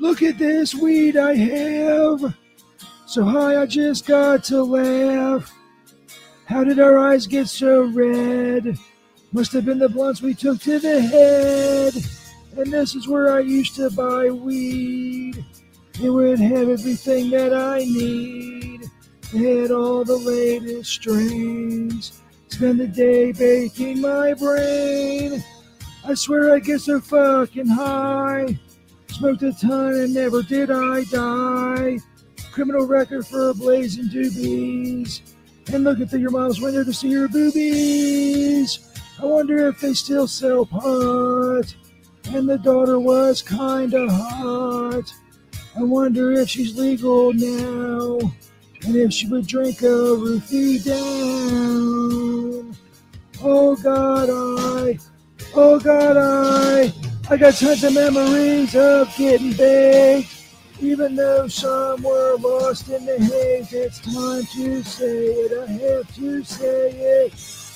Look at this weed I have. So high I just got to laugh. How did our eyes get so red? Must have been the blunts we took to the head. And this is where I used to buy weed. It would have everything that I need. It had all the latest strains. Spend the day baking my brain. I swear I get so fucking high. Smoked a ton and never did I die. Criminal record for a blazing doobies. And looking through your mom's window to see your boobies. I wonder if they still sell pot. And the daughter was kinda hot. I wonder if she's legal now. And if she would drink a roofie down. Oh God, I, oh God, I, I got tons of memories of getting baked. Even though some were lost in the haze, it's time to say it. I have to say it.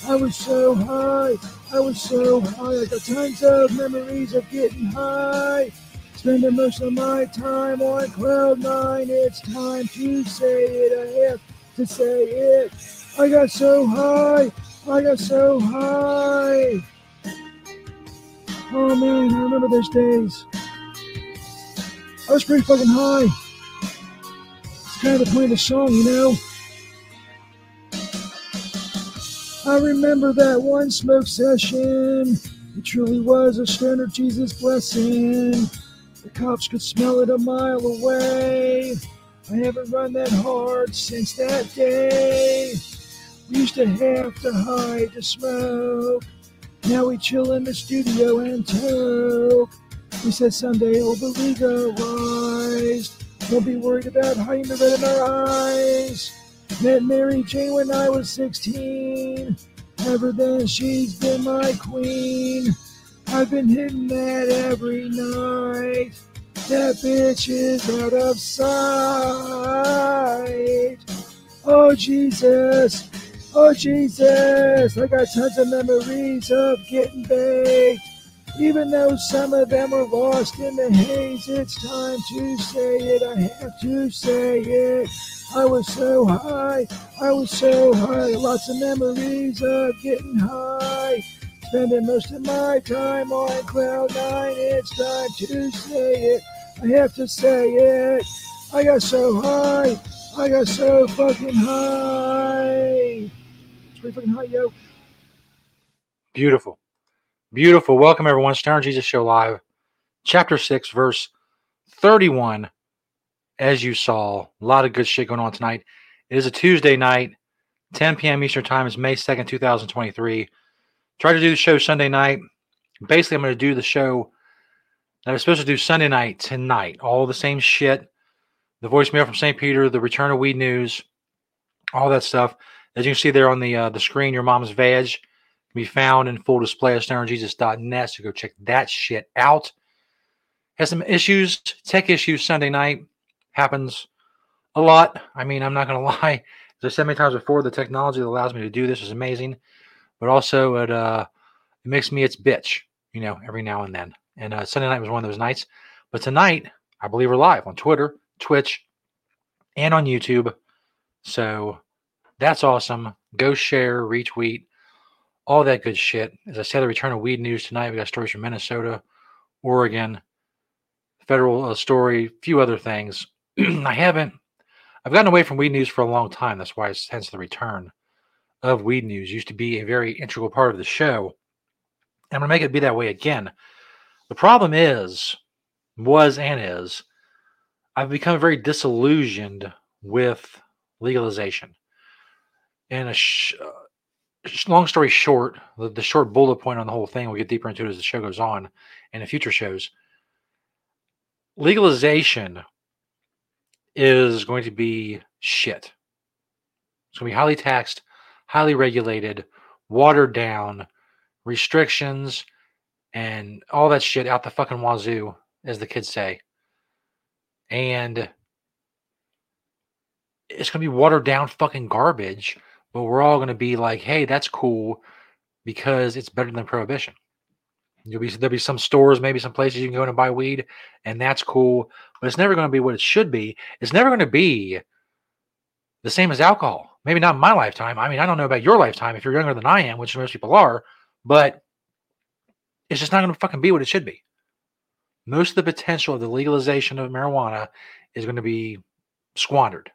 I was so high, I was so high. I got tons of memories of getting high. Spending most of my time on cloud nine. It's time to say it. I have to say it. I got so high, I got so high. Oh man, I remember those days. I was pretty fucking high. It's kind of the point of the song, you know. I remember that one smoke session. It truly was a stoner Jesus blessing. The cops could smell it a mile away. I haven't run that hard since that day. We used to have to hide the smoke. Now we chill in the studio and talk. We said someday it'll be legalized. Don't be worried about hiding the red in our eyes. Met Mary Jane when I was 16. Ever then, she's been my queen. I've been hitting that every night. That bitch is out of sight. Oh, Jesus. Oh, Jesus. I got tons of memories of getting baked. Even though some of them were lost in the haze, it's time to say it. I have to say it. I was so high, I was so high. Lots of memories of getting high. Spending most of my time on cloud nine. It's time to say it. I have to say it. I got so high, I got so fucking high. Fucking yo. Beautiful. Beautiful. Welcome, everyone. Stoner Jesus Show Live, Chapter 6, Verse 31. As you saw, a lot of good shit going on tonight. It is a Tuesday night, 10 p.m. Eastern Time. It's May 2nd, 2023. Try to do the show Sunday night. Basically, I'm going to do the show that I was supposed to do Sunday night tonight. All the same shit. The voicemail from St. Peter, the return of weed news, all that stuff. As you can see there on the uh, the screen, your mom's veg can be found in full display at stonerjesus.net. So go check that shit out. Has some issues, tech issues Sunday night. Happens a lot. I mean, I'm not going to lie. As I said many times before, the technology that allows me to do this is amazing. But also, it, uh, it makes me its bitch, you know, every now and then. And uh, Sunday night was one of those nights. But tonight, I believe we're live on Twitter, Twitch, and on YouTube. So that's awesome. Go share, retweet, all that good shit. As I said, the return of weed news tonight. We got stories from Minnesota, Oregon, federal uh, story, few other things. I haven't. I've gotten away from weed news for a long time. That's why it's hence the return of weed news. Used to be a very integral part of the show. I'm gonna make it be that way again. The problem is, was and is, I've become very disillusioned with legalization. And a uh, sh- long story short, the, the short bullet point on the whole thing, we'll get deeper into it as the show goes on and in future shows. Legalization is going to be shit. It's going to be highly taxed, highly regulated, watered down, restrictions, and all that shit out the fucking wazoo, as the kids say. And it's going to be watered down fucking garbage but we're all going to be like, hey, that's cool because it's better than prohibition. You'll be there'll be some stores, maybe some places you can go and buy weed, and that's cool. But it's never going to be what it should be. It's never going to be the same as alcohol. Maybe not in my lifetime. I mean, I don't know about your lifetime if you're younger than I am, which most people are, but it's just not going to fucking be what it should be. Most of the potential of the legalization of marijuana is going to be squandered.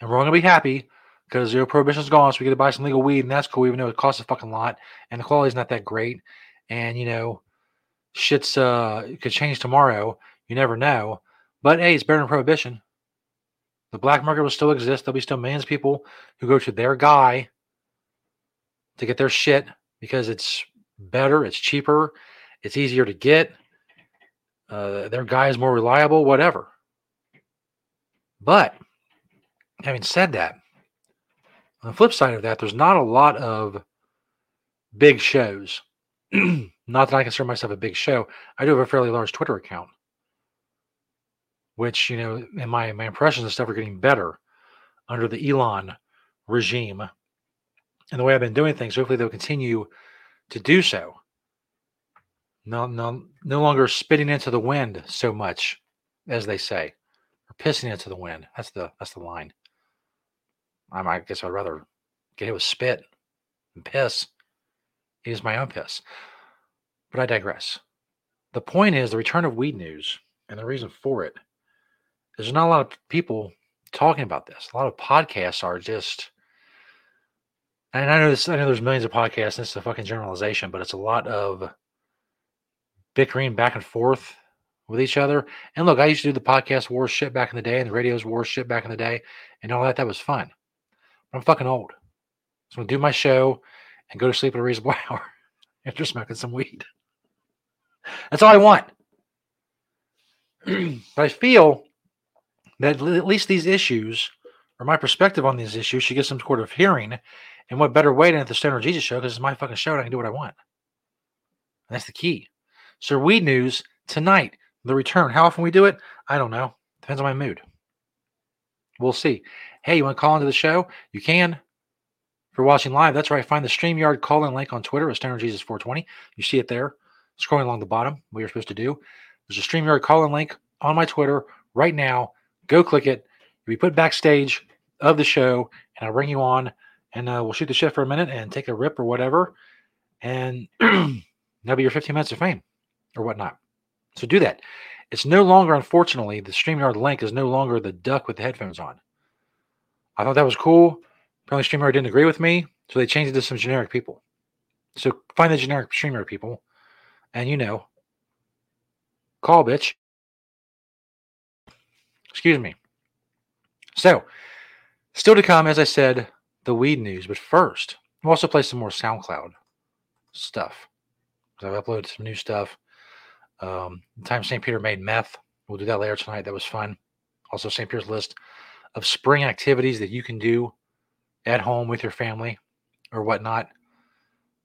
And we're all going to be happy because you know prohibition's gone, so we get to buy some legal weed, and that's cool, even though it costs a fucking lot, and the quality's not that great. And you know, shit's uh could change tomorrow. You never know. But hey, it's better than prohibition. The black market will still exist. There'll be still millions of people who go to their guy to get their shit because it's better, it's cheaper, it's easier to get. Uh, their guy is more reliable, whatever. But having said that, on the flip side of that, there's not a lot of big shows. not that I consider myself a big show. I do have a fairly large Twitter account, which, you know, in my, my impressions and stuff are getting better under the Elon regime and the way I've been doing things. Hopefully, they'll continue to do so. No, no, no longer spitting into the wind so much, as they say, or pissing into the wind. That's the that's the line. I guess I'd rather get it with spit and piss. Use my own piss. But I digress. The point is the return of weed news, and the reason for it is there's not a lot of people talking about this. A lot of podcasts are just and I know this I know there's millions of podcasts, and this is a fucking generalization, but it's a lot of bickering back and forth with each other. And look, I used to do the podcast war shit back in the day and the radio's war shit back in the day and all that. That was fun. I'm fucking old. So I'm gonna do my show and go to sleep at a reasonable hour after smoking some weed. That's all I want. but I feel that at least these issues, or my perspective on these issues, should get some sort of hearing. And what better way than at the Stoner Jesus show? Because it's my fucking show and I can do what I want. And that's the key. So, weed news tonight, the return. How often we do it, I don't know. Depends on my mood. We'll see. Hey, you want to call into the show? You can. If you're watching live, that's right. Find the StreamYard call in link on Twitter at Stoner Jesus 420. You see it there, scrolling along the bottom, what you're supposed to do. There's a StreamYard call in link on my Twitter right now. Go click it. You'll be put backstage of the show, and I'll bring you on, and uh, we'll shoot the shit for a minute and take a rip or whatever. And that'll be your 15 minutes of fame or whatnot. So do that. It's no longer, unfortunately, the StreamYard link is no longer the duck with the headphones on. I thought that was cool. Apparently, StreamYard didn't agree with me, so they changed it to some generic people. So find the generic StreamYard people, and you know, call bitch. Excuse me. So, still to come, as I said, the weed news. But first, we'll also play some more SoundCloud stuff. I've uploaded some new stuff. Um, the time St. Peter made meth. We'll do that later tonight. That was fun. Also, St. Peter's list of spring activities that you can do at home with your family or whatnot.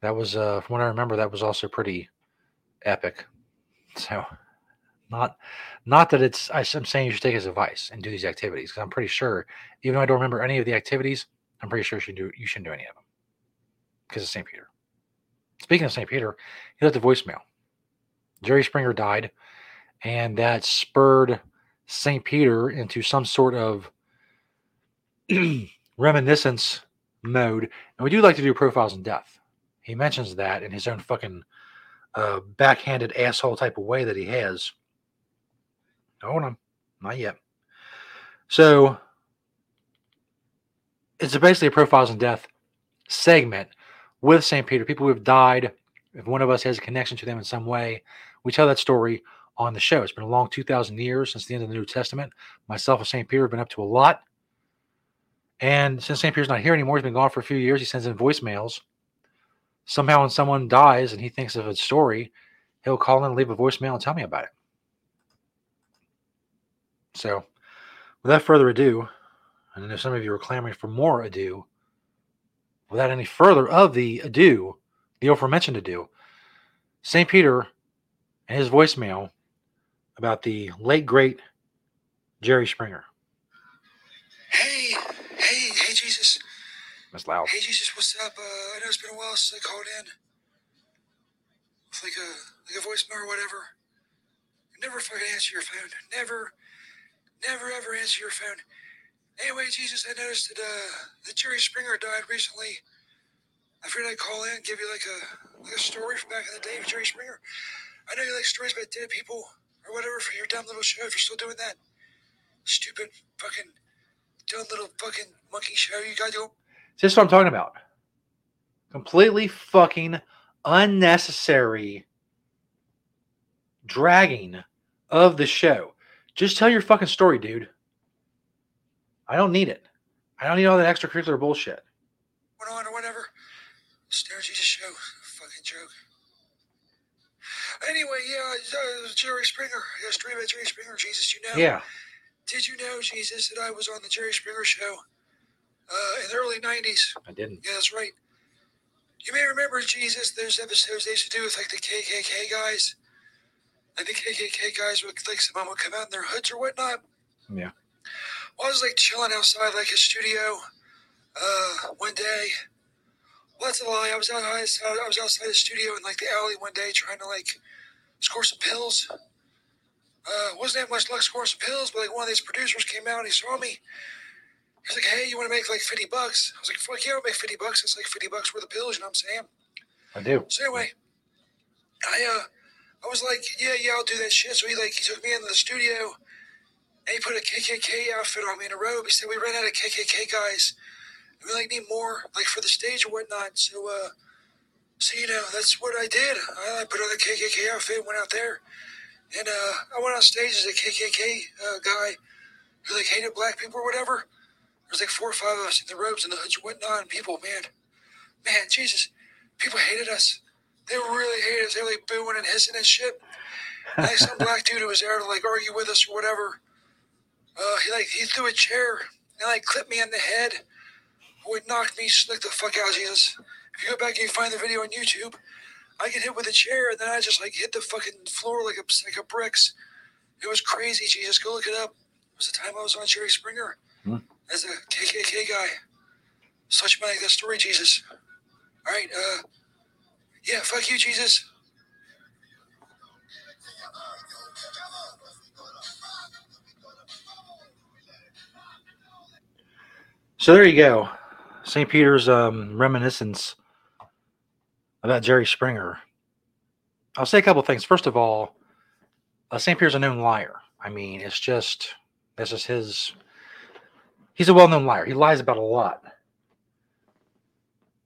That was, uh, from what I remember, that was also pretty epic. So, not, not that it's. I, am saying you should take his advice and do these activities because I'm pretty sure, even though I don't remember any of the activities, I'm pretty sure you should do. You shouldn't do any of them because of St. Peter. Speaking of St. Peter, he left a voicemail. Jerry Springer died, and that spurred St. Peter into some sort of reminiscence mode. And we do like to do profiles in death. He mentions that in his own fucking uh, backhanded asshole type of way that he has. Hold on, not yet. So it's basically a profiles in death segment with St. Peter, people who have died. If one of us has a connection to them in some way, we tell that story on the show. It's been a long 2,000 years since the end of the New Testament. Myself and St. Peter have been up to a lot. And since St. Peter's not here anymore, he's been gone for a few years. He sends in voicemails. Somehow, when someone dies and he thinks of a story, he'll call in leave a voicemail and tell me about it. So, without further ado, and I know some of you are clamoring for more ado, without any further of the ado, the aforementioned ado, St. Peter and his voicemail about the late great Jerry Springer. Hey, hey, hey, Jesus. That's loud. Hey, Jesus, what's up? Uh, I know it's been a while since I called in. Hopefully, like a like a voicemail or whatever. Never fucking answer your phone. Never, never ever answer your phone. Anyway, Jesus, I noticed that uh, that Jerry Springer died recently. I figured I'd call in, and give you like a like a story from back in the day of Jerry Springer. I know you like stories about dead people or whatever for your dumb little show. If you're still doing that, stupid fucking dumb little fucking monkey show you got to. This is what I'm talking about. Completely fucking unnecessary dragging of the show. Just tell your fucking story, dude. I don't need it. I don't need all that extracurricular bullshit. Went on or whatever. Stare Jesus show. Anyway, yeah, uh, Jerry Springer. Yeah, story about Jerry Springer. Jesus, you know. Yeah. Did you know, Jesus, that I was on the Jerry Springer show uh, in the early 90s? I didn't. Yeah, that's right. You may remember, Jesus, those episodes they used to do with like the KKK guys. Like the KKK guys would like someone would come out in their hoods or whatnot. Yeah. Well, I was like chilling outside like a studio uh, one day. Well, that's a lie. I was out. I was outside the studio in like the alley one day trying to like score some pills. Uh, wasn't that much luck scoring some pills, but like one of these producers came out and he saw me. He's like, "Hey, you want to make like fifty bucks?" I was like, "Fuck yeah, I'll make fifty bucks. It's like fifty bucks worth of pills." You know what I'm saying? I do. So anyway, I uh, I was like, "Yeah, yeah, I'll do that shit." So he like he took me into the studio, and he put a KKK outfit on me in a robe. He said, "We ran out of KKK guys. and We like need more, like for the stage or whatnot." So uh, so you know, that's what I did. I, I put on the KKK outfit, went out there, and uh, I went on stage as a KKK uh, guy who like hated black people or whatever. There's like four or five of us in the robes and the hoods and whatnot, and people, man, man, Jesus, people hated us. They really hated us. They were like booing and hissing and shit. And like some black dude who was there to like argue with us or whatever. Uh, he like he threw a chair and like clipped me in the head. Boy, knocked me slick the fuck out, Jesus. If you go back and you find the video on YouTube, I get hit with a chair and then I just like hit the fucking floor like a like a bricks. It was crazy, Jesus. Go look it up. It was the time I was on Jerry Springer Hmm. as a KKK guy. Such like that story, Jesus. All right, uh, yeah, fuck you, Jesus. So there you go. St. Peter's um, reminiscence about Jerry Springer. I'll say a couple things. First of all, uh, St. Peter's a known liar. I mean, it's just this is his. He's a well-known liar. He lies about a lot.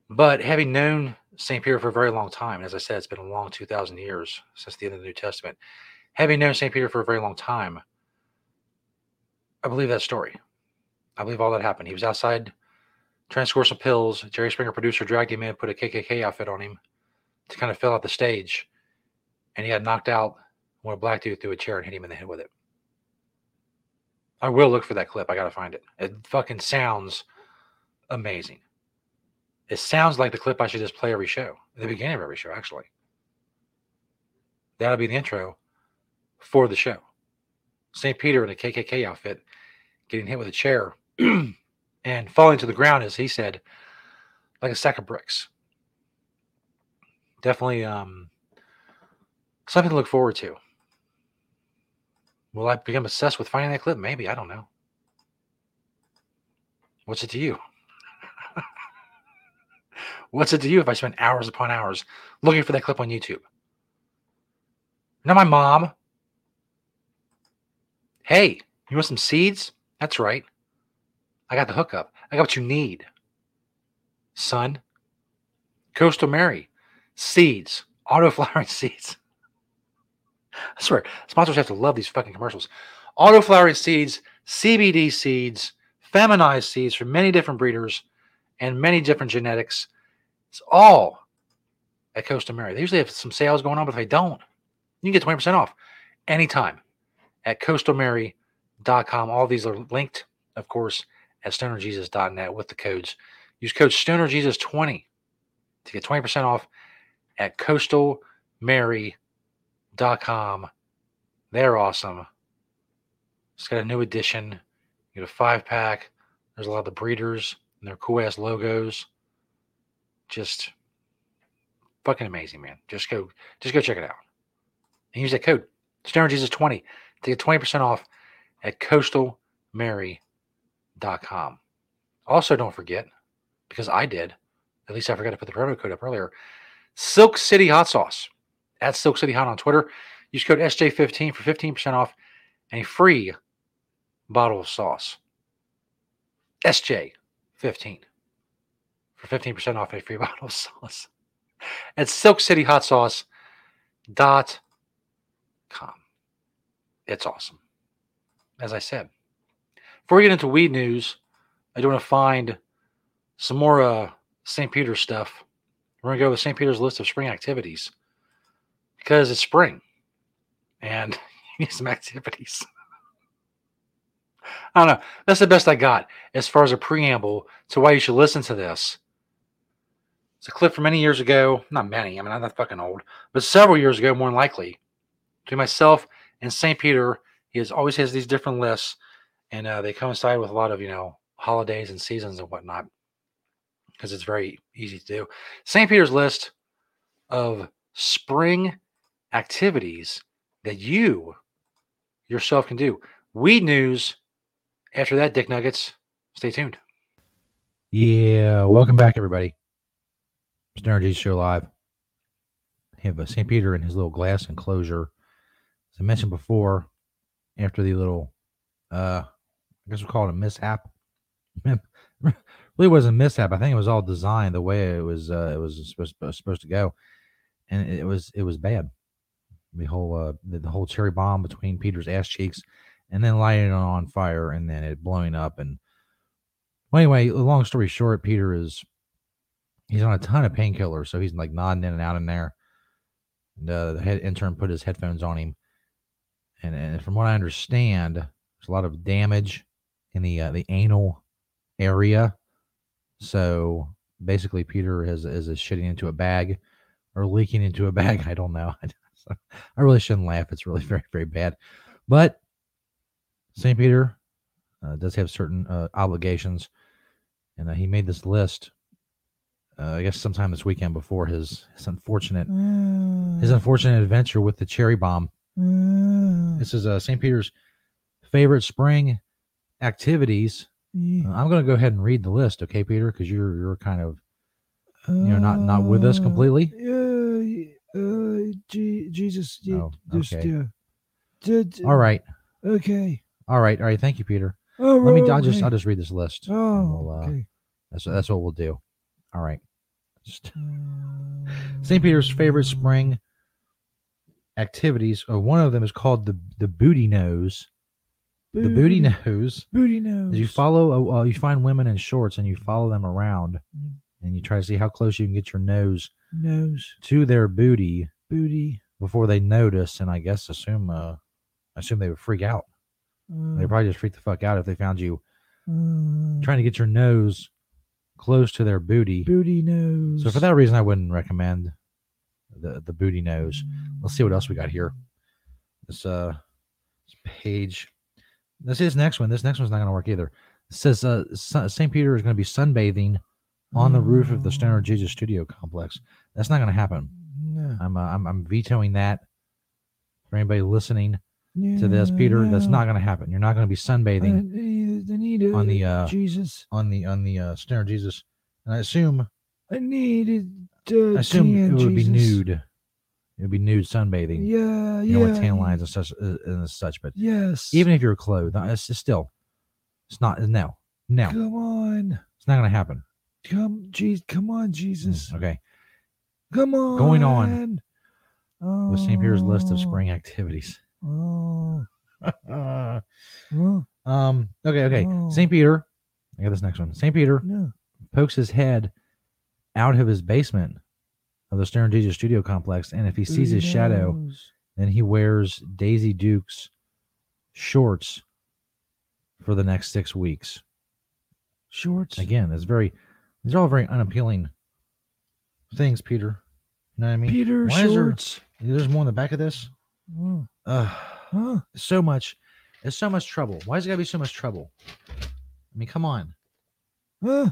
But having known St. Peter for a very long time, and as I said, it's been a long 2,000 years since the end of the New Testament. Having known St. Peter for a very long time, I believe that story. I believe all that happened. He was outside trying to score some pills. Jerry Springer producer dragged him in, put a KKK outfit on him to kind of fill out the stage, and he got knocked out when a black dude threw a chair and hit him in the head with it. I will look for that clip. I gotta find it. It fucking sounds amazing. It sounds like the clip I should just play every show, the beginning of every show, actually. That'll be the intro for the show. St. Peter in a KKK outfit getting hit with a chair and falling to the ground, as he said, like a sack of bricks. Definitely um, something to look forward to. Will I become obsessed with finding that clip? Maybe. I don't know. What's it to you? What's it to you if I spend hours upon hours looking for that clip on YouTube? Not my mom. Hey, you want some seeds? That's right. I got the hookup. I got what you need. Son. Coastal Mary. Seeds. Auto flowering seeds. I swear, sponsors have to love these fucking commercials. Auto flowering seeds, CBD seeds, feminized seeds from many different breeders and many different genetics. It's all at Coastal Mary. They usually have some sales going on, but if they don't, you can get 20% off anytime at coastalmary.com. All these are linked, of course, at stonerjesus.net with the codes. Use code stonerjesus20 to get 20% off at coastalmary.com. They're awesome. It's got a new edition. You get a five pack. There's a lot of the breeders and their cool ass logos. Just fucking amazing, man. Just go, just go check it out. And use that code Stoner Jesus twenty to get twenty percent off at coastalmary.com. Also, don't forget, because I did, at least I forgot to put the promo code up earlier. Silk City Hot Sauce at Silk City Hot on Twitter. Use code SJ15 for 15% off and a free bottle of sauce. SJ15 for 15% off a free bottle of sauce at silkcityhotsauce.com. It's awesome. As I said, before we get into weed news, I do want to find some more uh, St. Peter's stuff. We're going to go with St. Peter's list of spring activities because it's spring and you need some activities. I don't know. That's the best I got as far as a preamble to why you should listen to this. It's a clip from many years ago. Not many. I mean, I'm not fucking old, but several years ago, more than likely. Between myself and St. Peter, he has always has these different lists, and uh, they coincide with a lot of you know holidays and seasons and whatnot, because it's very easy to do. St. Peter's list of spring activities that you yourself can do. Weed news after that, Dick Nuggets. Stay tuned. Yeah, welcome back, everybody. It's Energy Show Live. We have uh, St. Peter in his little glass enclosure. As I mentioned before, after the little, uh, I guess we'll call it a mishap. really wasn't a mishap. I think it was all designed the way it was. Uh, it was supposed supposed to go, and it was it was bad. The whole uh, the, the whole cherry bomb between Peter's ass cheeks, and then lighting it on fire, and then it blowing up. And well, anyway, long story short, Peter is he's on a ton of painkillers, so he's like nodding in and out in there. And, uh, the head intern put his headphones on him, and, and from what I understand, there's a lot of damage in the uh, the anal area. So basically, Peter is is, is shitting into a bag or leaking into a bag. I don't know. I really shouldn't laugh. It's really very very bad. But St. Peter uh, does have certain uh, obligations, and uh, he made this list. Uh, I guess sometime this weekend before his his unfortunate his unfortunate adventure with the cherry bomb. This is uh, St. Peter's favorite spring activities. Uh, I'm going to go ahead and read the list, okay, Peter? Because you're you're kind of you know not not with us completely. Uh, uh, G- Jesus, yeah, Oh, just, okay. yeah. Did- All right, Okay. all right, all right. Thank you, Peter. Oh, Let me. I'll just. I'll just read this list. Oh, we'll, uh, okay. That's that's what we'll do. All right. Just- Uh, St. Peter's favorite spring activities. Uh, one of them is called the the booty nose. The booty nose. Booty nose. You follow. Uh, uh, you find women in shorts and you follow them around, Mm. and you try to see how close you can get your nose nose. to their booty Booty. before they notice, and I guess assume. Uh, assume they would freak out. Uh, They'd probably just freak the fuck out if they found you uh, trying to get your nose close to their booty. booty nose. So for that reason, I wouldn't recommend the the booty nose. Let's see what else we got here. This uh this page. This is next one. This next one's not going to work either. It says uh, St. Peter is going to be sunbathing on the roof of the Stoner Jesus Studio complex. That's not going to happen. No. I'm, uh, I'm I'm vetoing that. For anybody listening to this, Peter, that's not going to happen. You're not going to be sunbathing I need, I need on the, uh, Jesus. on the on the uh, Stoner Jesus, and I assume I need it. Uh, I assume it would be nude. It would be nude sunbathing. Yeah, you yeah. know, with tan lines and such uh, and such. But Yes. even if you're clothed, uh, it's, it's still, it's not. No, no, Come on. it's not going to happen. Come, Jesus. Come on, Jesus. Mm, Okay, Come on. Going on Oh, with St. Peter's list of spring activities. Oh. Uh, oh, um. Okay. Okay. Oh. St. Peter. I got this next one. St. Peter no. pokes his head out of his basement of the Stoner Jesus Studio complex, and if he sees his shadow, then he wears Daisy Duke's shorts for the next six weeks. Shorts. Again, it's very. These are all very unappealing things, Peter. You know what I mean? Peter Why is there- shorts. There's more in the back of this. Mm. Ugh. huh? so much. It's so much trouble. Why is it gotta be so much trouble? I mean, come on. Huh?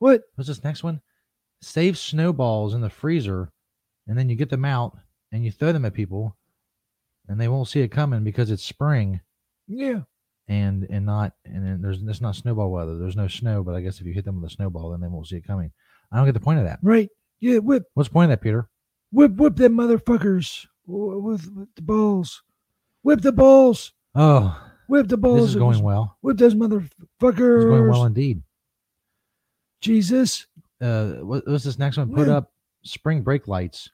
What? What's this next one? Save snowballs in the freezer and then you get them out and you throw them at people, and they won't see it coming because it's spring Yeah. and and not and then there's it's not snowball weather. There's no snow, but I guess if you hit them with a snowball, then they won't see it coming. I don't get the point of that. Right. Yeah. Whip, What's the point of that, Peter? whip, whip them motherfuckers with, with the balls. Whip the balls. Oh, Whip the balls. this is going well. Whip those motherfuckers. going well indeed. Jesus. Uh, what, what's this next one? Put up spring break lights.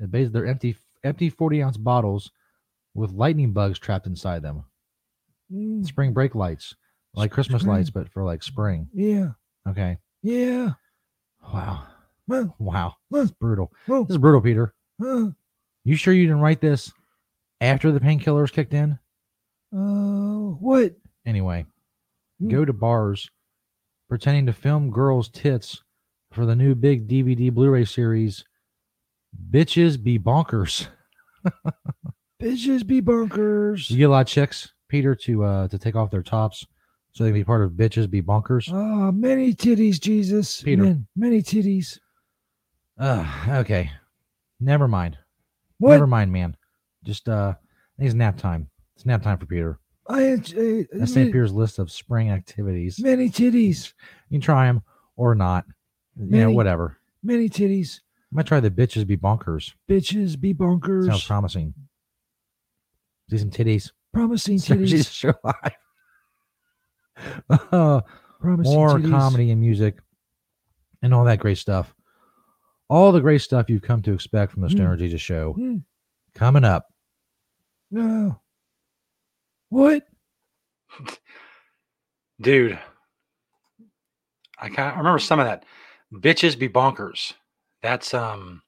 Uh, they're empty, empty forty ounce bottles with lightning bugs trapped inside them. Mm, Spring break lights, like Christmas Spring. lights, but for like spring. Yeah. Okay. Yeah. Wow. Well, Wow. well, This is brutal. well, This is brutal, Peter. uh, You sure you didn't write this after the painkillers kicked in? uh, what? Anyway, Hmm. go to bars pretending to film girls' tits for the new big DVD Blu ray series, Bitches Be Bonkers. Bitches be bonkers. You get a lot of chicks, Peter, to uh to take off their tops so they can be part of Bitches Be Bonkers. Ah, many titties, Jesus. Peter. Man, many titties. Uh, okay. Never mind. What? Never mind, man. Just uh I think it's nap time. It's nap time for Peter. I, uh, That's St. Peter's list of spring activities. many titties. You can try them or not. You know, whatever. Many titties. I might try the bitches be bonkers. Bitches be bonkers. Sounds promising. See some titties. Promising titties. show live. Uh, Promising more titties. comedy and music and all that great stuff. All the great stuff you've come to expect from the Mm. Stoner Jesus show Mm, coming up. no. What? Dude, I I remember some of that. Bitches be bonkers. That's um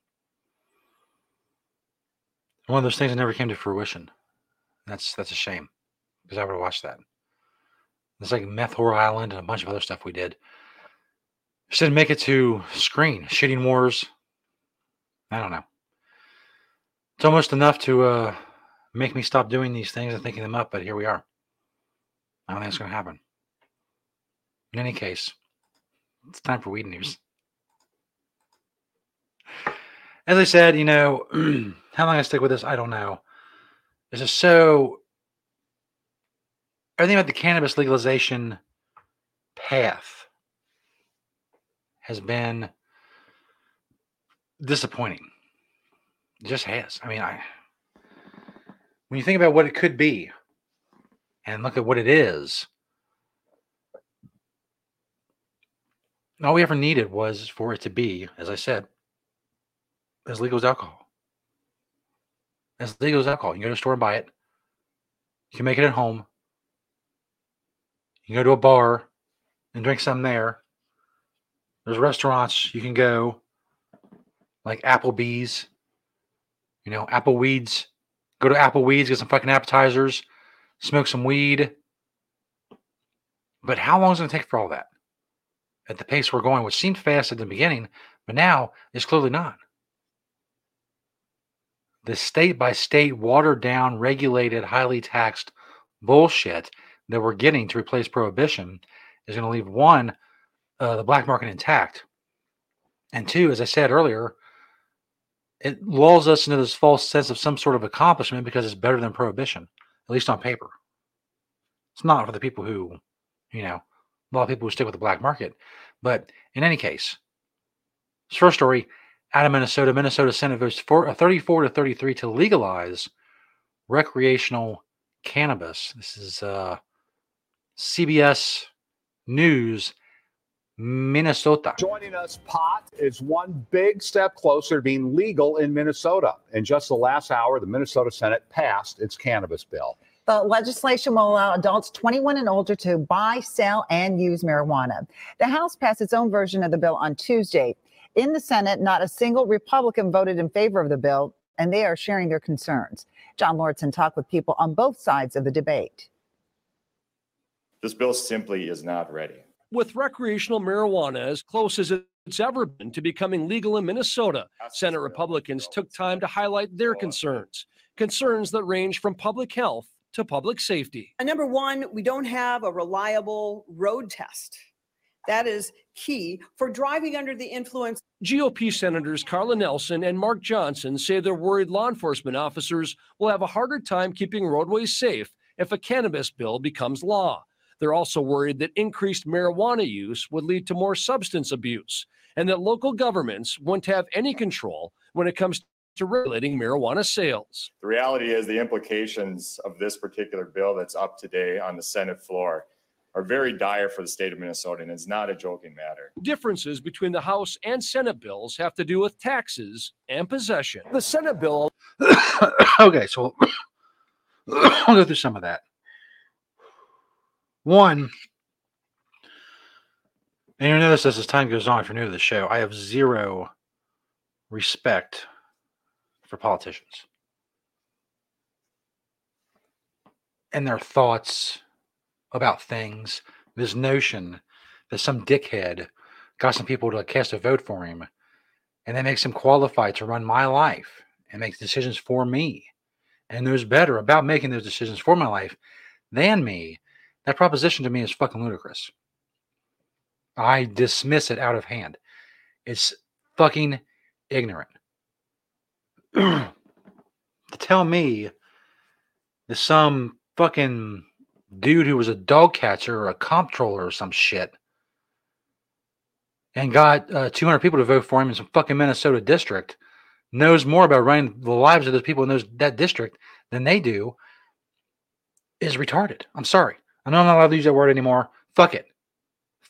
one of those things that never came to fruition. That's that's a shame because I would have watched that. It's like Meth Horror Island and a bunch of other stuff we did. Just didn't make it to screen. Shitting Wars. I don't know. It's almost enough to uh, make me stop doing these things and thinking them up, but here we are. I don't think it's going to happen. In any case, it's time for weed news. As I said, you know, how long I stick with this, I don't know. This is so. Everything about the cannabis legalization path has been disappointing. It just has. I mean, I. When you think about what it could be, and look at what it is, all we ever needed was for it to be, as I said, as legal as alcohol. As legal as alcohol. You go to a store and buy it. You can make it at home. You can go to a bar and drink some there. There's restaurants you can go, like Applebee's, you know, Appleweeds. Go to Appleweeds, get some fucking appetizers, smoke some weed. But how long is it going to take for all that? At the pace we're going, which seemed fast at the beginning, but now it's clearly not. The state by state, watered down, regulated, highly taxed bullshit that we're getting to replace prohibition is going to leave one, uh, the black market intact. And two, as I said earlier, it lulls us into this false sense of some sort of accomplishment because it's better than prohibition, at least on paper. It's not for the people who, you know, a lot of people who stick with the black market. But in any case, this first story out of Minnesota, Minnesota Senate votes for uh, 34 to 33 to legalize recreational cannabis. This is uh, CBS News, Minnesota. Joining us, pot is one big step closer to being legal in Minnesota. In just the last hour, the Minnesota Senate passed its cannabis bill. The legislation will allow adults 21 and older to buy, sell, and use marijuana. The House passed its own version of the bill on Tuesday. In the Senate, not a single Republican voted in favor of the bill, and they are sharing their concerns. John Lauritsen talked with people on both sides of the debate. This bill simply is not ready. With recreational marijuana as close as it's ever been to becoming legal in Minnesota. Senate Republicans took time to highlight their concerns, concerns that range from public health to public safety. Uh, Number one, we don't have a reliable road test. That is key for driving under the influence. GOP Senators Carla Nelson and Mark Johnson say they're worried law enforcement officers will have a harder time keeping roadways safe if a cannabis bill becomes law. They're also worried that increased marijuana use would lead to more substance abuse and that local governments won't have any control when it comes to regulating marijuana sales. The reality is the implications of this particular bill that's up today on the Senate floor are very dire for the state of Minnesota, and it's not a joking matter. Differences between the House and Senate bills have to do with taxes and possession. The Senate bill. okay, so I'll go through some of that. One, and you'll notice as time goes on, if you're new to the show, I have zero respect for politicians. And their thoughts about things. This notion that some dickhead got some people to cast a vote for him and that makes him qualified to run my life and make decisions for me. And knows better about making those decisions for my life than me, that proposition to me is fucking ludicrous. I dismiss it out of hand. It's fucking ignorant. to tell me that some fucking dude who was a dog catcher or a comptroller or some shit and got uh, 200 people to vote for him in some fucking Minnesota district knows more about running the lives of those people in those that district than they do is retarded. I'm sorry. I know I'm not allowed to use that word anymore. Fuck it.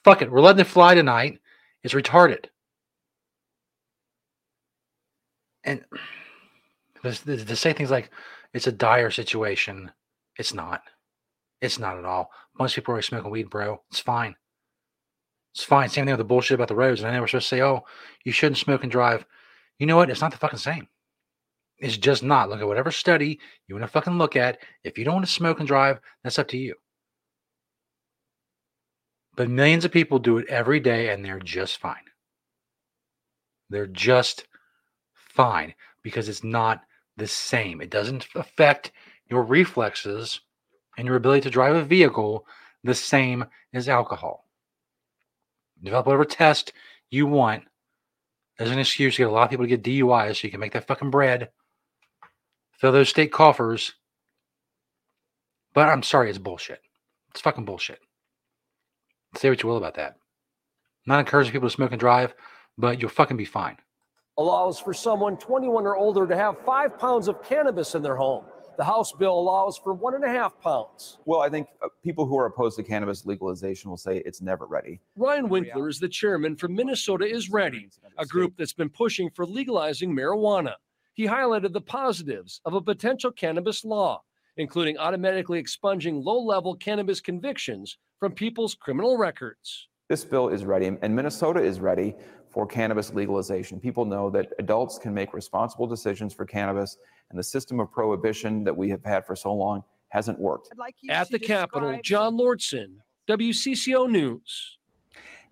Fuck it. We're letting it fly tonight. It's retarded. And to say things like it's a dire situation, it's not. It's not at all. Most people are smoking weed, bro. It's fine. It's fine. Same thing with the bullshit about the roads. And I know we're supposed to say, oh, you shouldn't smoke and drive. You know what? It's not the fucking same. It's just not. Look at whatever study you want to fucking look at. If you don't want to smoke and drive, that's up to you. But millions of people do it every day and they're just fine. They're just fine because it's not the same. It doesn't affect your reflexes and your ability to drive a vehicle the same as alcohol. Develop whatever test you want as an excuse to get a lot of people to get DUIs so you can make that fucking bread, fill those state coffers. But I'm sorry, it's bullshit. It's fucking bullshit. Say what you will about that. I'm not encouraging people to smoke and drive, but you'll fucking be fine. Allows for someone 21 or older to have five pounds of cannabis in their home. The House bill allows for one and a half pounds. Well, I think uh, people who are opposed to cannabis legalization will say it's never ready. Ryan Winkler is the chairman for Minnesota is Ready, a group that's been pushing for legalizing marijuana. He highlighted the positives of a potential cannabis law, including automatically expunging low level cannabis convictions from people's criminal records. This bill is ready, and Minnesota is ready for cannabis legalization. People know that adults can make responsible decisions for cannabis, and the system of prohibition that we have had for so long hasn't worked. Like At the Capitol, John Lauritsen, WCCO News.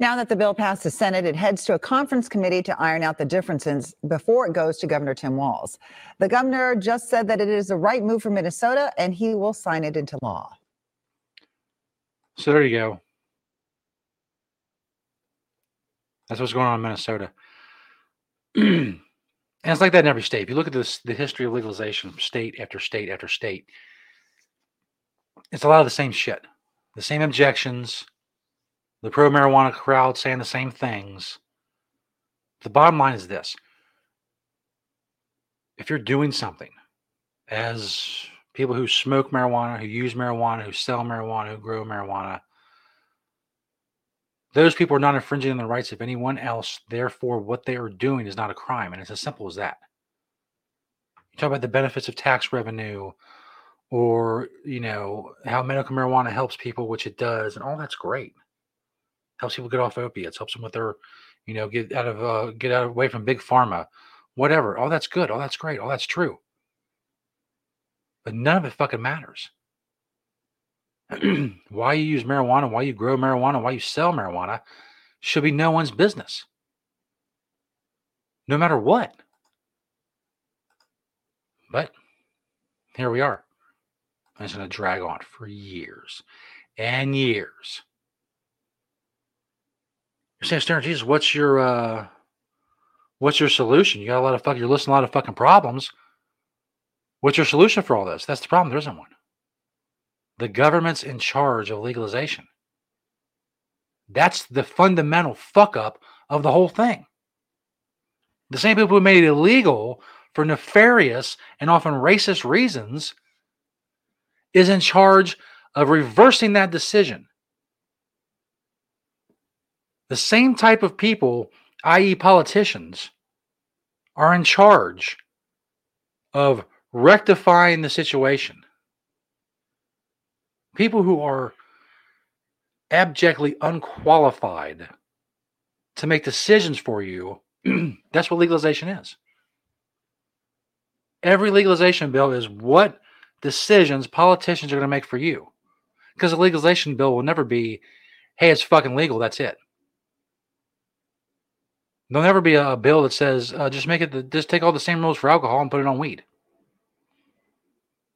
Now that the bill passed the Senate, it heads to a conference committee to iron out the differences before it goes to Governor Tim Walz. The governor just said that it is the right move for Minnesota and he will sign it into law. So there you go. That's what's going on in Minnesota. and it's like that in every state. If you look at this, the history of legalization state after state after state, it's a lot of the same shit. The same objections, the pro marijuana crowd saying the same things. The bottom line is this if you're doing something as people who smoke marijuana, who use marijuana, who sell marijuana, who grow marijuana, those people are not infringing on the rights of anyone else. Therefore, what they are doing is not a crime. And it's as simple as that. You talk about the benefits of tax revenue or, you know, how medical marijuana helps people, which it does, and all that's great. Helps people get off opiates, helps them with their, you know, get out of uh, get out away from big pharma, whatever. All that's good, all that's great, all that's true. But none of it fucking matters. why you use marijuana, why you grow marijuana, why you sell marijuana should be no one's business. No matter what. But here we are. It's going to drag on for years and years. You're saying, Stern, Jesus, what's your uh what's your solution? You got a lot of fucking you're listing a lot of fucking problems. What's your solution for all this? That's the problem. There isn't one. The government's in charge of legalization. That's the fundamental fuck up of the whole thing. The same people who made it illegal for nefarious and often racist reasons is in charge of reversing that decision. The same type of people, i.e., politicians, are in charge of rectifying the situation. People who are abjectly unqualified to make decisions for you, that's what legalization is. Every legalization bill is what decisions politicians are going to make for you. Because a legalization bill will never be, hey, it's fucking legal, that's it. There'll never be a, bill that says uh, just make it, the, just take all the same rules for alcohol and put it on weed.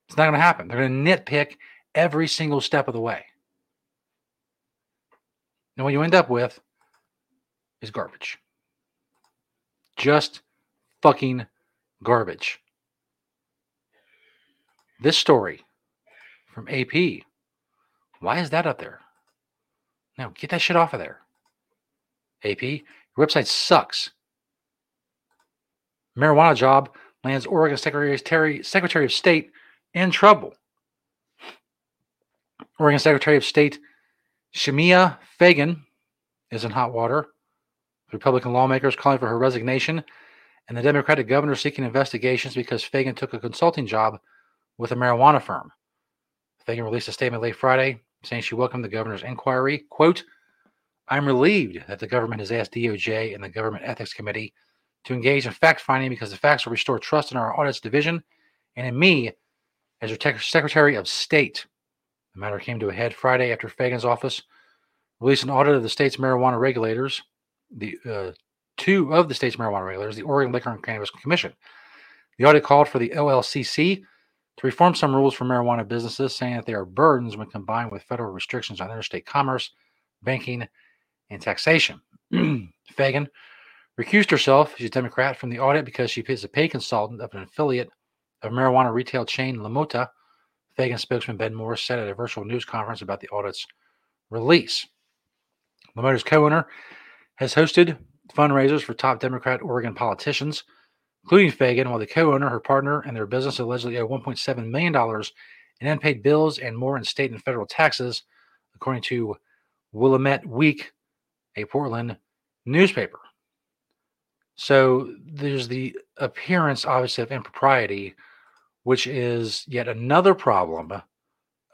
It's not going to happen. They're going to nitpick every single step of the way. And what you end up with is garbage. Just fucking garbage. This story from AP. Why is that up there? No, get that shit off of there. AP, your website sucks. Marijuana job lands Oregon Secretary, Secretary of State in trouble. Oregon Secretary of State Shemia Fagan is in hot water. Republican lawmakers calling for her resignation, and the Democratic governor seeking investigations because Fagan took a consulting job with a marijuana firm. Fagan released a statement late Friday saying she welcomed the governor's inquiry. Quote, I'm relieved that the government has asked DOJ and the Government Ethics Committee to engage in fact finding because the facts will restore trust in our audits division and in me as your tech- Secretary of State. The matter came to a head Friday after Fagan's office released an audit of the state's marijuana regulators, the uh, two of the state's marijuana regulators, the Oregon Liquor and Cannabis Commission. The audit called for the OLCC to reform some rules for marijuana businesses, saying that they are burdens when combined with federal restrictions on interstate commerce, banking, and taxation. Fagan recused herself, she's a Democrat, from the audit because she is a pay consultant of an affiliate of marijuana retail chain La Mota. Fagan spokesman Ben Morris said at a virtual news conference about the audit's release. La Mota's co owner has hosted fundraisers for top Democrat Oregon politicians, including Fagan, while the co owner, her partner, and their business allegedly owe $1.7 million in unpaid bills and more in state and federal taxes, according to Willamette Week, a Portland newspaper. So there's the appearance, obviously, of impropriety, which is yet another problem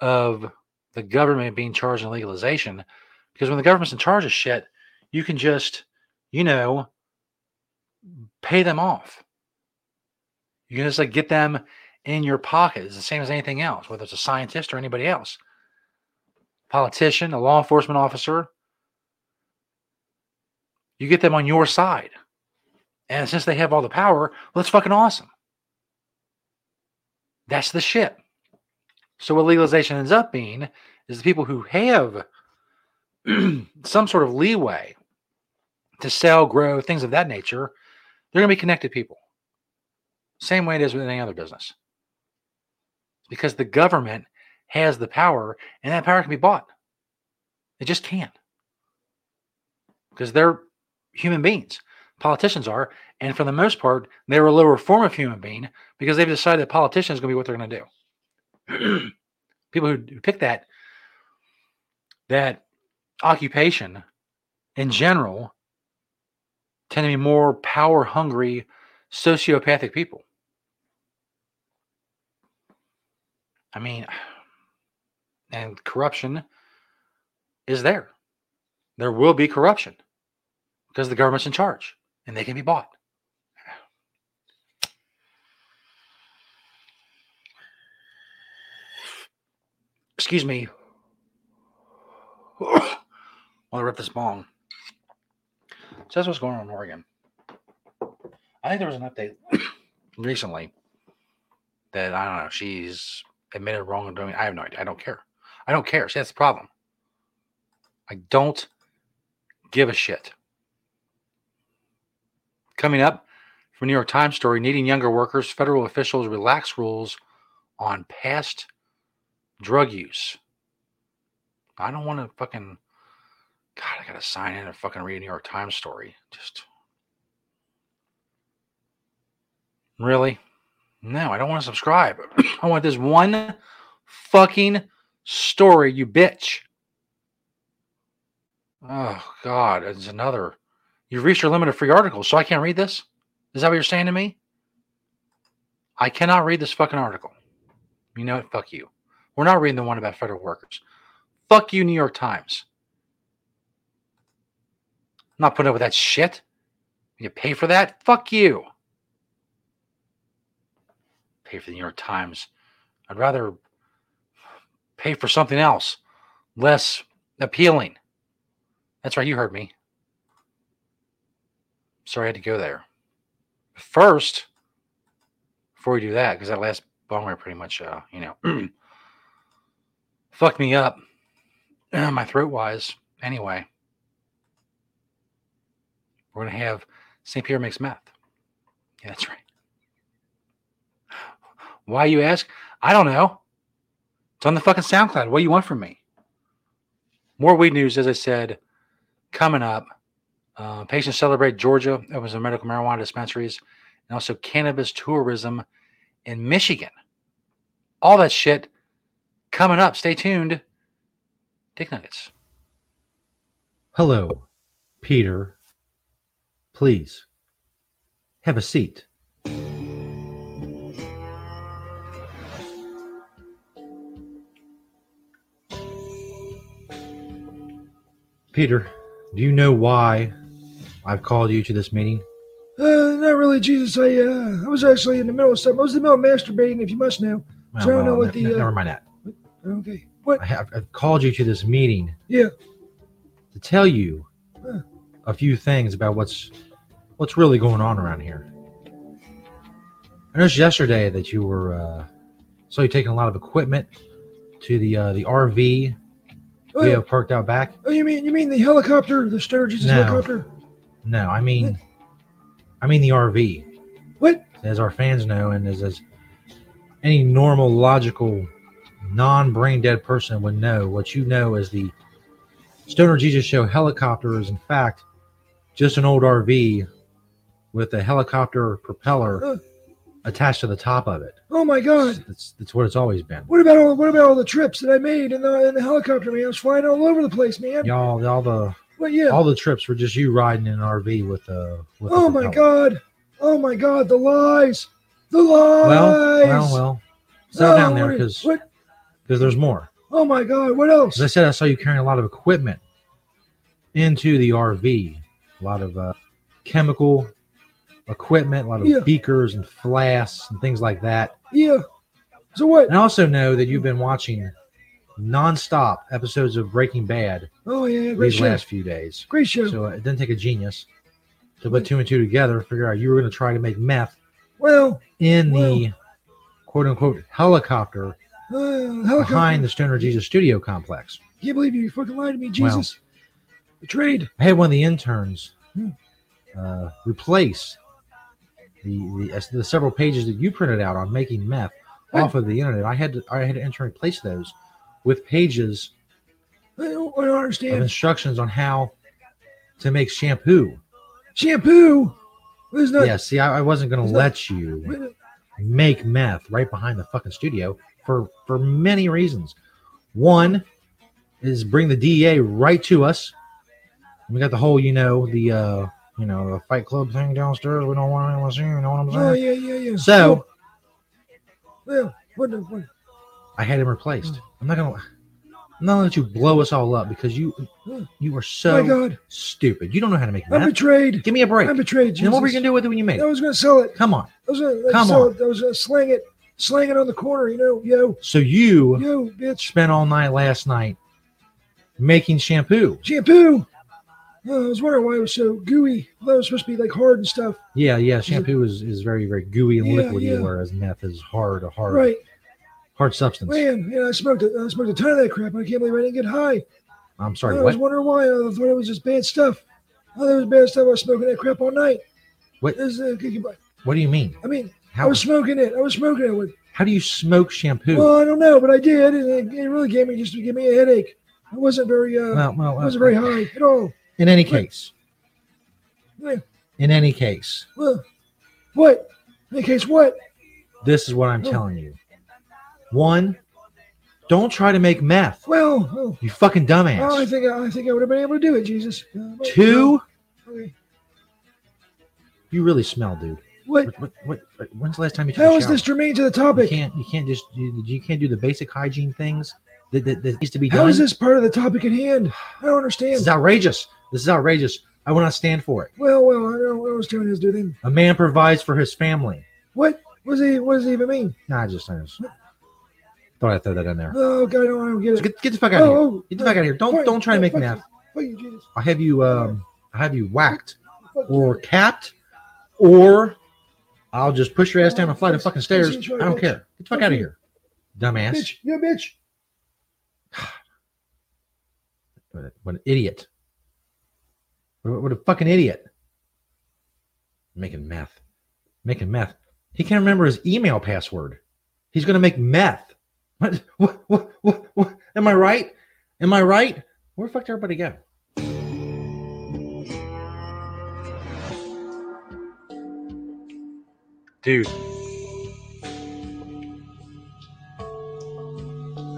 of the government being charged in legalization. Because when the government's in charge of shit, you can just, you know, pay them off. You can just like get them in your pocket. It's the same as anything else, whether it's a scientist or anybody else. Politician, a law enforcement officer, you get them on your side. And since they have all the power, well, that's fucking awesome. That's the shit. So what legalization ends up being is the people who have some sort of leeway to sell, grow, things of that nature, they're going to be connected people. Same way it is with any other business. Because the government has the power and that power can be bought. It just can't. Because they're human beings politicians are. And for the most part, they're a lower form of human being because they've decided that politicians is going to be what they're going to do. People who pick that that occupation in general tend to be more power hungry, sociopathic people. I mean, and corruption is there. There will be corruption because the government's in charge and they can be bought. Excuse me. While I rip this bong. So that's what's going on in Oregon. I think there was an update recently that I don't know. She's admitted wrongdoing. I have no idea. I don't care. I don't care. See, that's the problem. I don't give a shit. Coming up from New York Times story, needing younger workers, federal officials relax rules on past drug use. I don't want to fucking. God, I gotta sign in and fucking read a New York Times story. Just really, no, I don't want to subscribe. I want this one fucking story, you bitch. Oh God, it's another. You've reached your limit of free articles, so I can't read this. Is that what you're saying to me? I cannot read this fucking article. You know what? Fuck you. We're not reading the one about federal workers. Fuck you, New York Times. I'm not putting up with that shit. You pay for that? Fuck you. Pay for the New York Times. I'd rather pay for something else, less appealing. That's right, you heard me. Sorry I had to go there. First, before we do that, because that last bonger pretty much, uh, you know, fucked me up, my throat wise. Anyway, we're gonna have St. Peter makes meth. Yeah, that's right. Why you ask? I don't know. It's on the fucking SoundCloud. What do you want from me? More weed news, as I said, coming up. Uh, patients celebrate Georgia opens a medical marijuana dispensaries and also cannabis tourism in Michigan. All that shit coming up. Stay tuned. Dick Nuggets. Hello, Peter. Please have a seat. Peter, do you know why I've called you to this meeting? Uh, not really, Jesus. I uh, I was actually in the middle of something. I was in the middle of masturbating, if you must know. Well, so I don't know well, what the. ne- Uh, never mind that. Okay. What? I have, I've called you to this meeting Yeah. to tell you Huh. a few things about what's what's really going on around here. I noticed yesterday that you were uh, saw you taking a lot of equipment to the uh, the RV Oh, we have parked out back. oh, you mean you mean the helicopter, the Jesus No. helicopter? No, I mean, I mean the RV. What? As our fans know, and as, as any normal, logical, non-brain dead person would know, what you know is the Stoner Jesus Show helicopter is in fact just an old RV with a helicopter propeller Uh. attached to the top of it. Oh my God! That's that's what it's always been. What about all what about all the trips that I made in the in the helicopter, man? I was flying all over the place, man. Y'all, all the Well, yeah. all the trips were just you riding in an RV with a. With a oh my. God! Oh my God! The lies! The lies! Well, well, well. Settle down Oh, there what- because there's more. Oh my God! What else? As I said, I saw you carrying a lot of equipment into the RV. A lot of uh, chemical equipment, a lot of Yeah. beakers and flasks and things like that. Yeah. So what? And I also know that you've been watching nonstop episodes of Breaking Bad Oh yeah, great these show. last few days. Great show. So uh, it didn't take a genius to put two and two together, figure out you were going to try to make meth well, in the quote unquote helicopter uh, helicopter. behind the Stoner Jesus studio complex. Can't believe you. Fucking lied to me, Jesus. Betrayed. I had one of the interns Hmm. uh, replace the, the uh, the several pages that you printed out on making meth off of the internet. I had to I had to enter and replace those with pages I don't, I don't of understand. instructions on how to make shampoo. Shampoo. There's not. yeah, see, I, I wasn't going to It's not- let you make meth right behind the fucking studio for for many reasons. One is bring the DEA right to us. We got the whole, you know, the uh, you know, the Fight Club thing downstairs. We don't want anyone to see. You know what I'm saying? Oh yeah, yeah, yeah. So well, what the what? I had him replaced. Hmm. I'm not gonna. I'm not gonna let you blow us all up because you you are so My God. stupid. You don't know how to make money. I'm betrayed. Give me a break. I'm betrayed. Jesus. And what were you gonna do with it when you made I it? was gonna sell it. Come on. I was gonna Come sell on. it. I was gonna slang it, slang it on the corner. You know, yo, So you yo, bitch, spent all night last night making shampoo. shampoo. Oh, I was wondering why it was so gooey. I thought it was supposed to be like hard and stuff. Yeah, yeah. Shampoo is, is very, very gooey and Yeah, liquidy, yeah. whereas meth is hard, hard, Right, hard substance. man. Yeah, I smoked a, I smoked a ton of that crap. I can't believe I didn't get high. I'm sorry. I sorry, was wondering why. I thought it was just bad stuff. I thought it was bad stuff. I was smoking that crap all night. What? This is a kicky butt. What do you mean? I mean, I was smoking it. I was smoking it with. How do you smoke shampoo? Well, I don't know, but I did, and it, it really gave me just to give me a headache. It wasn't very. Uh, Well, well, wasn't very high at all. In any case, Yeah. in any case, Well, what? In any case what? this is what I'm Oh. telling you. One, don't try to make meth. Well, oh, You fucking dumbass. oh, I think I think I would have been able to do it, Jesus. Uh, Two, Okay. you really smell, dude. What? What, what, what, when's the last time you took How is this germane to the topic? You can't. You can't just. You, you can't do the basic hygiene things that, that, that needs to be How done. is this part of the topic at hand? I don't understand. This is outrageous. This is outrageous. I will not stand for it. Well, well, I don't know what I was doing is do then. A man provides for his family. What? What does he? What does he even mean? Nah, I just, I just thought I'd throw that in there. Oh, God, I don't, I don't get So it. get, get the fuck out of here. Oh, Get the fuck out of here. Don't don't try to make fuck meth. you. Fuck you, Jesus. I'll have you um I'll have you whacked or capped or I'll just push your ass down a flight of fucking stairs. I don't care. Get the fuck out of here. Dumbass. Bitch, you a bitch. What, an idiot. What, what a fucking idiot. Making meth. Making meth. He can't remember his email password. He's gonna make meth. What what what what, am I right? Am I right? Where the fuck did everybody go? dude.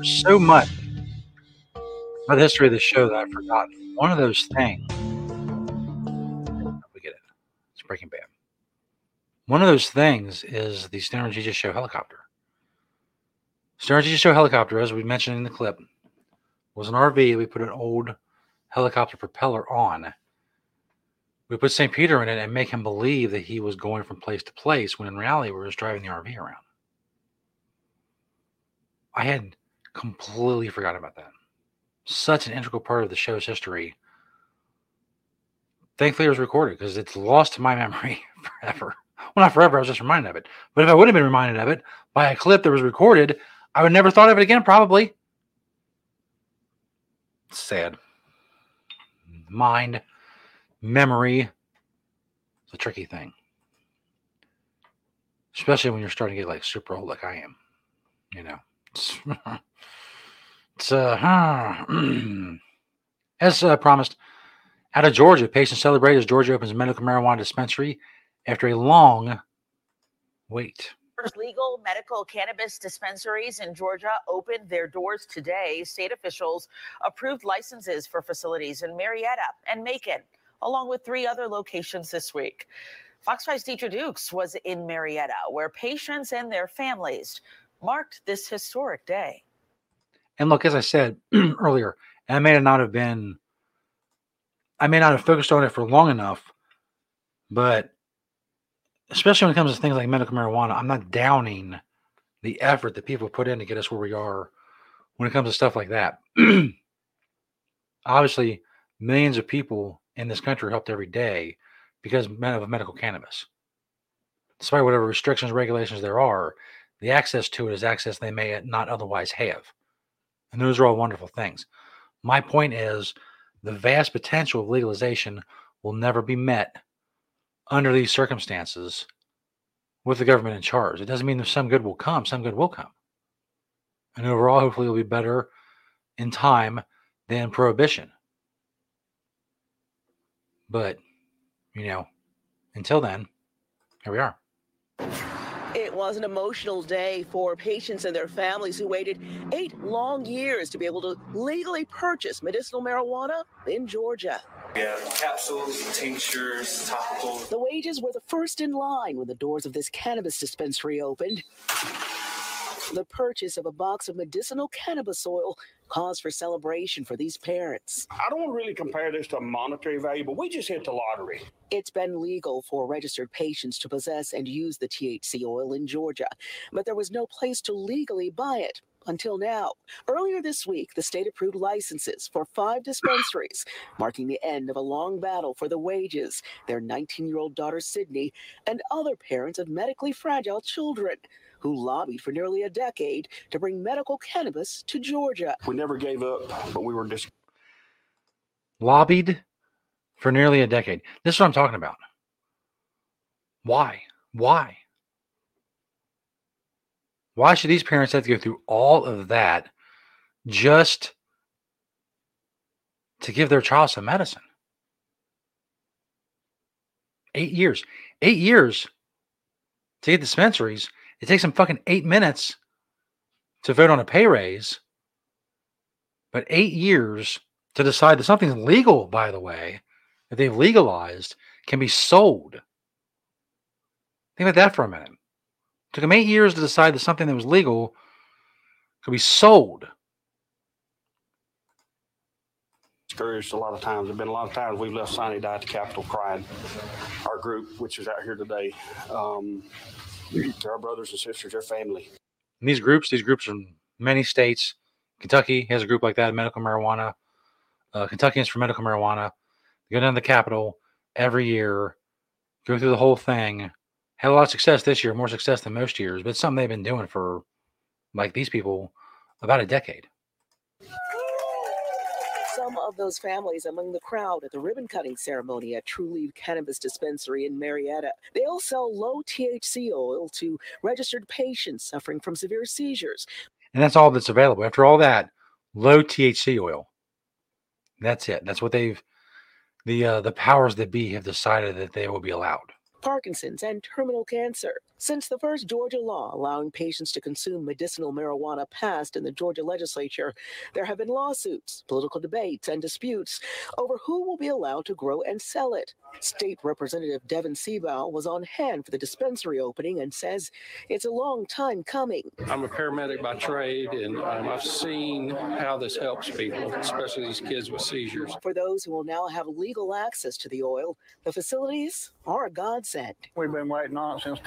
So much about the history of the show that I've forgotten. One of those things. We get it. It's Breaking Bad. One of those things is the Stoner Jesus Show helicopter. Stoner Jesus Show helicopter, as we mentioned in the clip, was an RV. We put an old helicopter propeller on. We put St. Peter in it and make him believe that he was going from place to place when in reality we were just driving the RV around. I had completely forgotten about that. Such an integral part of the show's history. Thankfully, it was recorded because it's lost to my memory forever. Well, not forever, I was just reminded of it. But if I would have been reminded of it by a clip that was recorded, I would never thought of it again, probably. Sad. Mind memory it's a tricky thing. Especially when you're starting to get like super old like I am. You know. It's, it's uh as uh, promised, out of Georgia, patients celebrate as Georgia opens a medical marijuana dispensary after a long wait. First legal medical cannabis dispensaries in Georgia opened their doors today. State officials approved licenses for facilities in Marietta and Macon, along with three other locations this week. Fox 5's Deidre Dukes was in Marietta, where patients and their families marked this historic day. And look, as I said earlier, I may not have been, I may not have focused on it for long enough, but especially when it comes to things like medical marijuana, I'm not downing the effort that people put in to get us where we are when it comes to stuff like that. Obviously, millions of people in this country are helped every day because of medical cannabis. Despite whatever restrictions, regulations there are, the access to it is access they may not otherwise have. And those are all wonderful things. My point is the vast potential of legalization will never be met under these circumstances with the government in charge. It doesn't mean that some good will come, some good will come. And overall, hopefully, it'll be better in time than prohibition. But, you know, until then, here we are. It was an emotional day for patients and their families who waited eight long years to be able to legally purchase medicinal marijuana in Georgia. We have capsules, tinctures, topicals. The wages were the first in line when the doors of this cannabis dispensary opened. The purchase of a box of medicinal cannabis oil cause for celebration for these parents. I don't really compare this to a monetary value, but we just hit the lottery. It's been legal for registered patients to possess and use the THC oil in Georgia, but there was no place to legally buy it until now. Earlier this week, the state approved licenses for five dispensaries, marking the end of a long battle for the wages their 19 year old daughter Sydney and other parents of medically fragile children who lobbied for nearly a decade to bring medical cannabis to Georgia. We never gave up, but we were just Lobbied for nearly a decade. This is what I'm talking about. Why? Why? Why should these parents have to go through all of that just to give their child some medicine? Eight years. Eight years to get dispensaries. It takes them fucking eight minutes to vote on a pay raise. But eight years to decide that something's legal, by the way, that they've legalized, can be sold. Think about that for a minute. It took them eight years to decide that something that was legal could be sold. discouraged a lot of times. There've been a lot of times we've left Sonny die at the Capitol crying. Our group, which is out here today, um, they're our brothers and sisters, they're family. And these groups, these groups from many states. Kentucky has a group like that, medical marijuana. Uh, Kentuckians for medical marijuana. They go down to the Capitol every year, go through the whole thing. Had a lot of success this year, more success than most years, but something they've been doing for, like these people, about a decade. Some of those families among the crowd at the ribbon cutting ceremony at Trulieve Cannabis Dispensary in Marietta. They all sell low THC oil to registered patients suffering from severe seizures. And that's all that's available. After all that, low THC oil. That's it. That's what they've the uh, the powers that be have decided that they will be allowed. Parkinson's, and terminal cancer. Since the first Georgia law allowing patients to consume medicinal marijuana passed in the Georgia legislature, there have been lawsuits, political debates, and disputes over who will be allowed to grow and sell it. State Representative Devan Seabaugh was on hand for the dispensary opening and says it's a long time coming. I'm a paramedic by trade, and um, I've seen how this helps people, especially these kids with seizures. For those who will now have legal access to the oil, the facilities are a godsend. We've been waiting on it since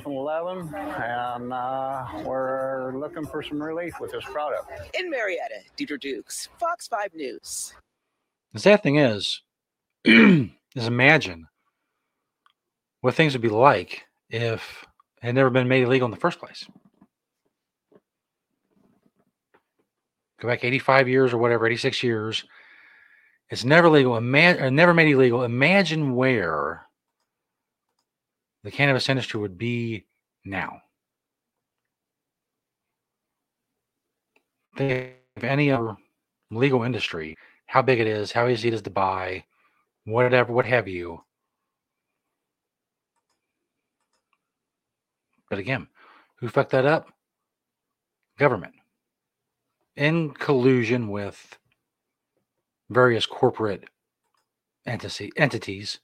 2011, and uh, we're looking for some relief with this product. In Marietta, Deidre Dukes, Fox 5 News. The sad thing is, is imagine what things would be like if it had never been made illegal in the first place. Go back 85 years or whatever, 86 years. It's never legal. Ima- or never made illegal. Imagine where the cannabis industry would be now. Think of any other legal industry, how big it is, how easy it is to buy, whatever, what have you. But again, who fucked that up? Government. In collusion with various corporate entity, entities,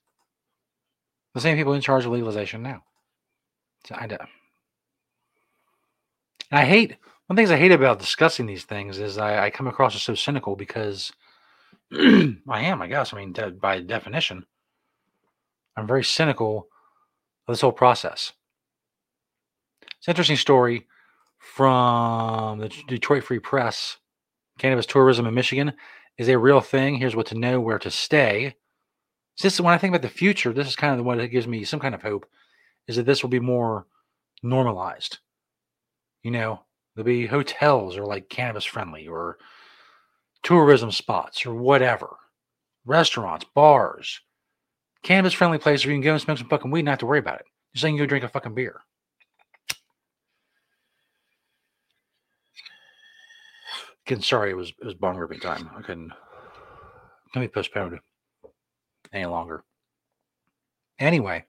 the same people in charge of legalization now. So I, and I hate one of the things I hate about discussing these things is I, I come across as so cynical because I am, I guess. I mean, de- by definition, I'm very cynical of this whole process. It's an interesting story from the Detroit Free Press. Cannabis tourism in Michigan is a real thing. Here's what to know, where to stay. This is when I think about the future, this is kind of what it gives me some kind of hope, is that this will be more normalized. You know, there'll be hotels or like cannabis friendly or tourism spots or whatever, restaurants, bars, cannabis friendly places where you can go and smoke some fucking weed and not have to worry about it. Just like you go drink a fucking beer. Again, sorry, it was it was bong ripping time. I couldn't let me postpone it any longer. Anyway,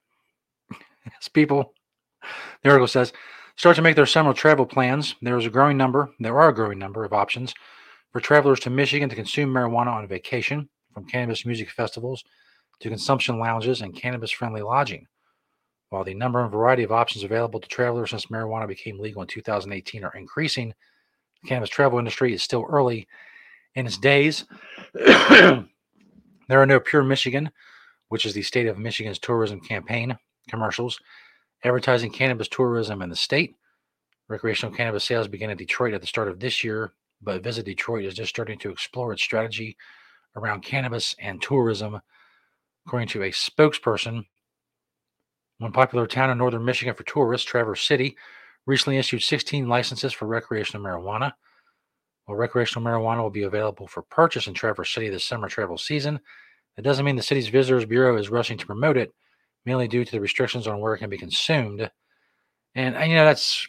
as people, the article says, start to make their summer travel plans. There is a growing number, there are a growing number of options for travelers to Michigan to consume marijuana on vacation, from cannabis music festivals to consumption lounges and cannabis friendly lodging. While the number and variety of options available to travelers since marijuana became legal in 2018 are increasing, the cannabis travel industry is still early in its days. There are no Pure Michigan, which is the state of Michigan's tourism campaign, commercials advertising cannabis tourism in the state. Recreational cannabis sales began in Detroit at the start of this year, but Visit Detroit is just starting to explore its strategy around cannabis and tourism. According to a spokesperson, one popular town in northern Michigan for tourists, Traverse City, recently issued 16 licenses for recreational marijuana. While recreational marijuana will be available for purchase in Traverse City this summer travel season, that doesn't mean the city's Visitors Bureau is rushing to promote it. mainly due to the restrictions on where it can be consumed. And, and you know that's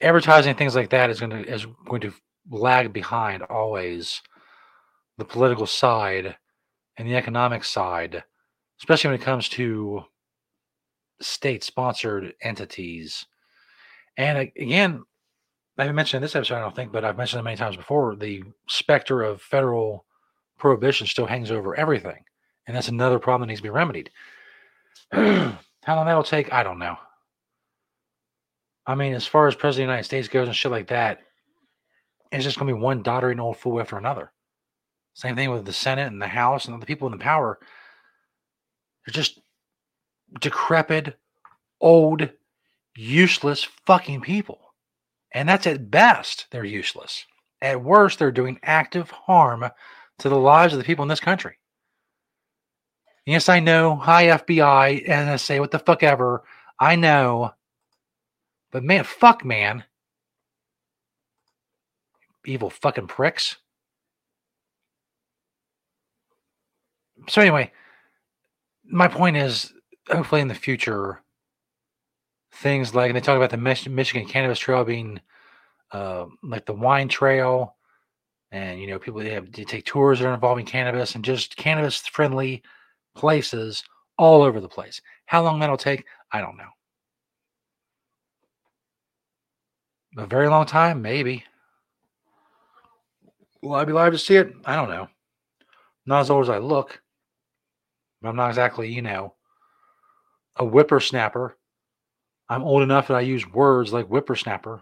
advertising things like that is going to is going to lag behind always the political side and the economic side, especially when it comes to state sponsored entities. And again, Haven't mentioned in this episode, I don't think, but I've mentioned it many times before. The specter of federal prohibition still hangs over everything. And that's another problem that needs to be remedied. How long that'll take, I don't know. I mean, as far as President of the United States goes and shit like that, it's just going to be one doddering old fool after another. Same thing with the Senate and the House and the people in the power. They're just decrepit, old, useless fucking people. And that's at best, they're useless. At worst, they're doing active harm to the lives of the people in this country. Yes, I know. Hi, FBI, NSA, what the fuck ever. I know. But man, fuck, man. Evil fucking pricks. So, anyway, my point is hopefully in the future, things like, and they talk about the Mich- Michigan Cannabis Trail being uh, like the wine trail. And, you know, people they have to take tours that are involving cannabis and just cannabis friendly places all over the place. How long that'll take, I don't know. A very long time, maybe. Will I be live to see it? I don't know. Not as old as I look. But I'm not exactly, you know, a whippersnapper. I'm old enough that I use words like whippersnapper.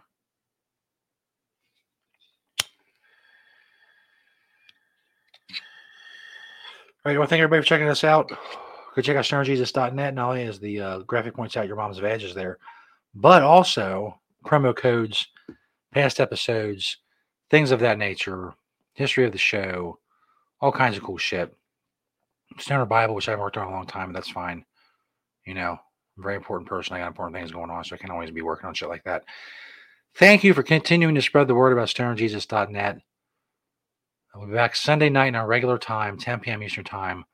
All right, well, thank everybody for checking us out. Go check out stonerjesus.net. Not only is the uh, graphic points out your mom's is there, but also promo codes, past episodes, things of that nature, history of the show, all kinds of cool shit. Stoner Bible, which I haven't worked on a long time, but that's fine. You know, I'm very important person. I got important things going on, so I can always be working on shit like that. Thank you for continuing to spread the word about stonerjesus.net. I'll be back Sunday night in our regular time, 10 p.m. Eastern Time,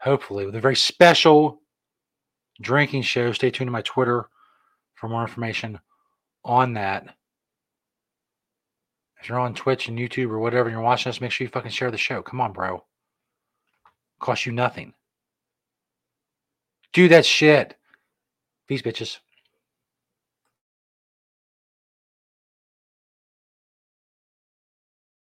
hopefully, with a very special drinking show. Stay tuned to my Twitter for more information on that. If you're on Twitch and YouTube or whatever and you're watching us, make sure you fucking share the show. Come on, bro. Cost you nothing. Do that shit. Peace, bitches.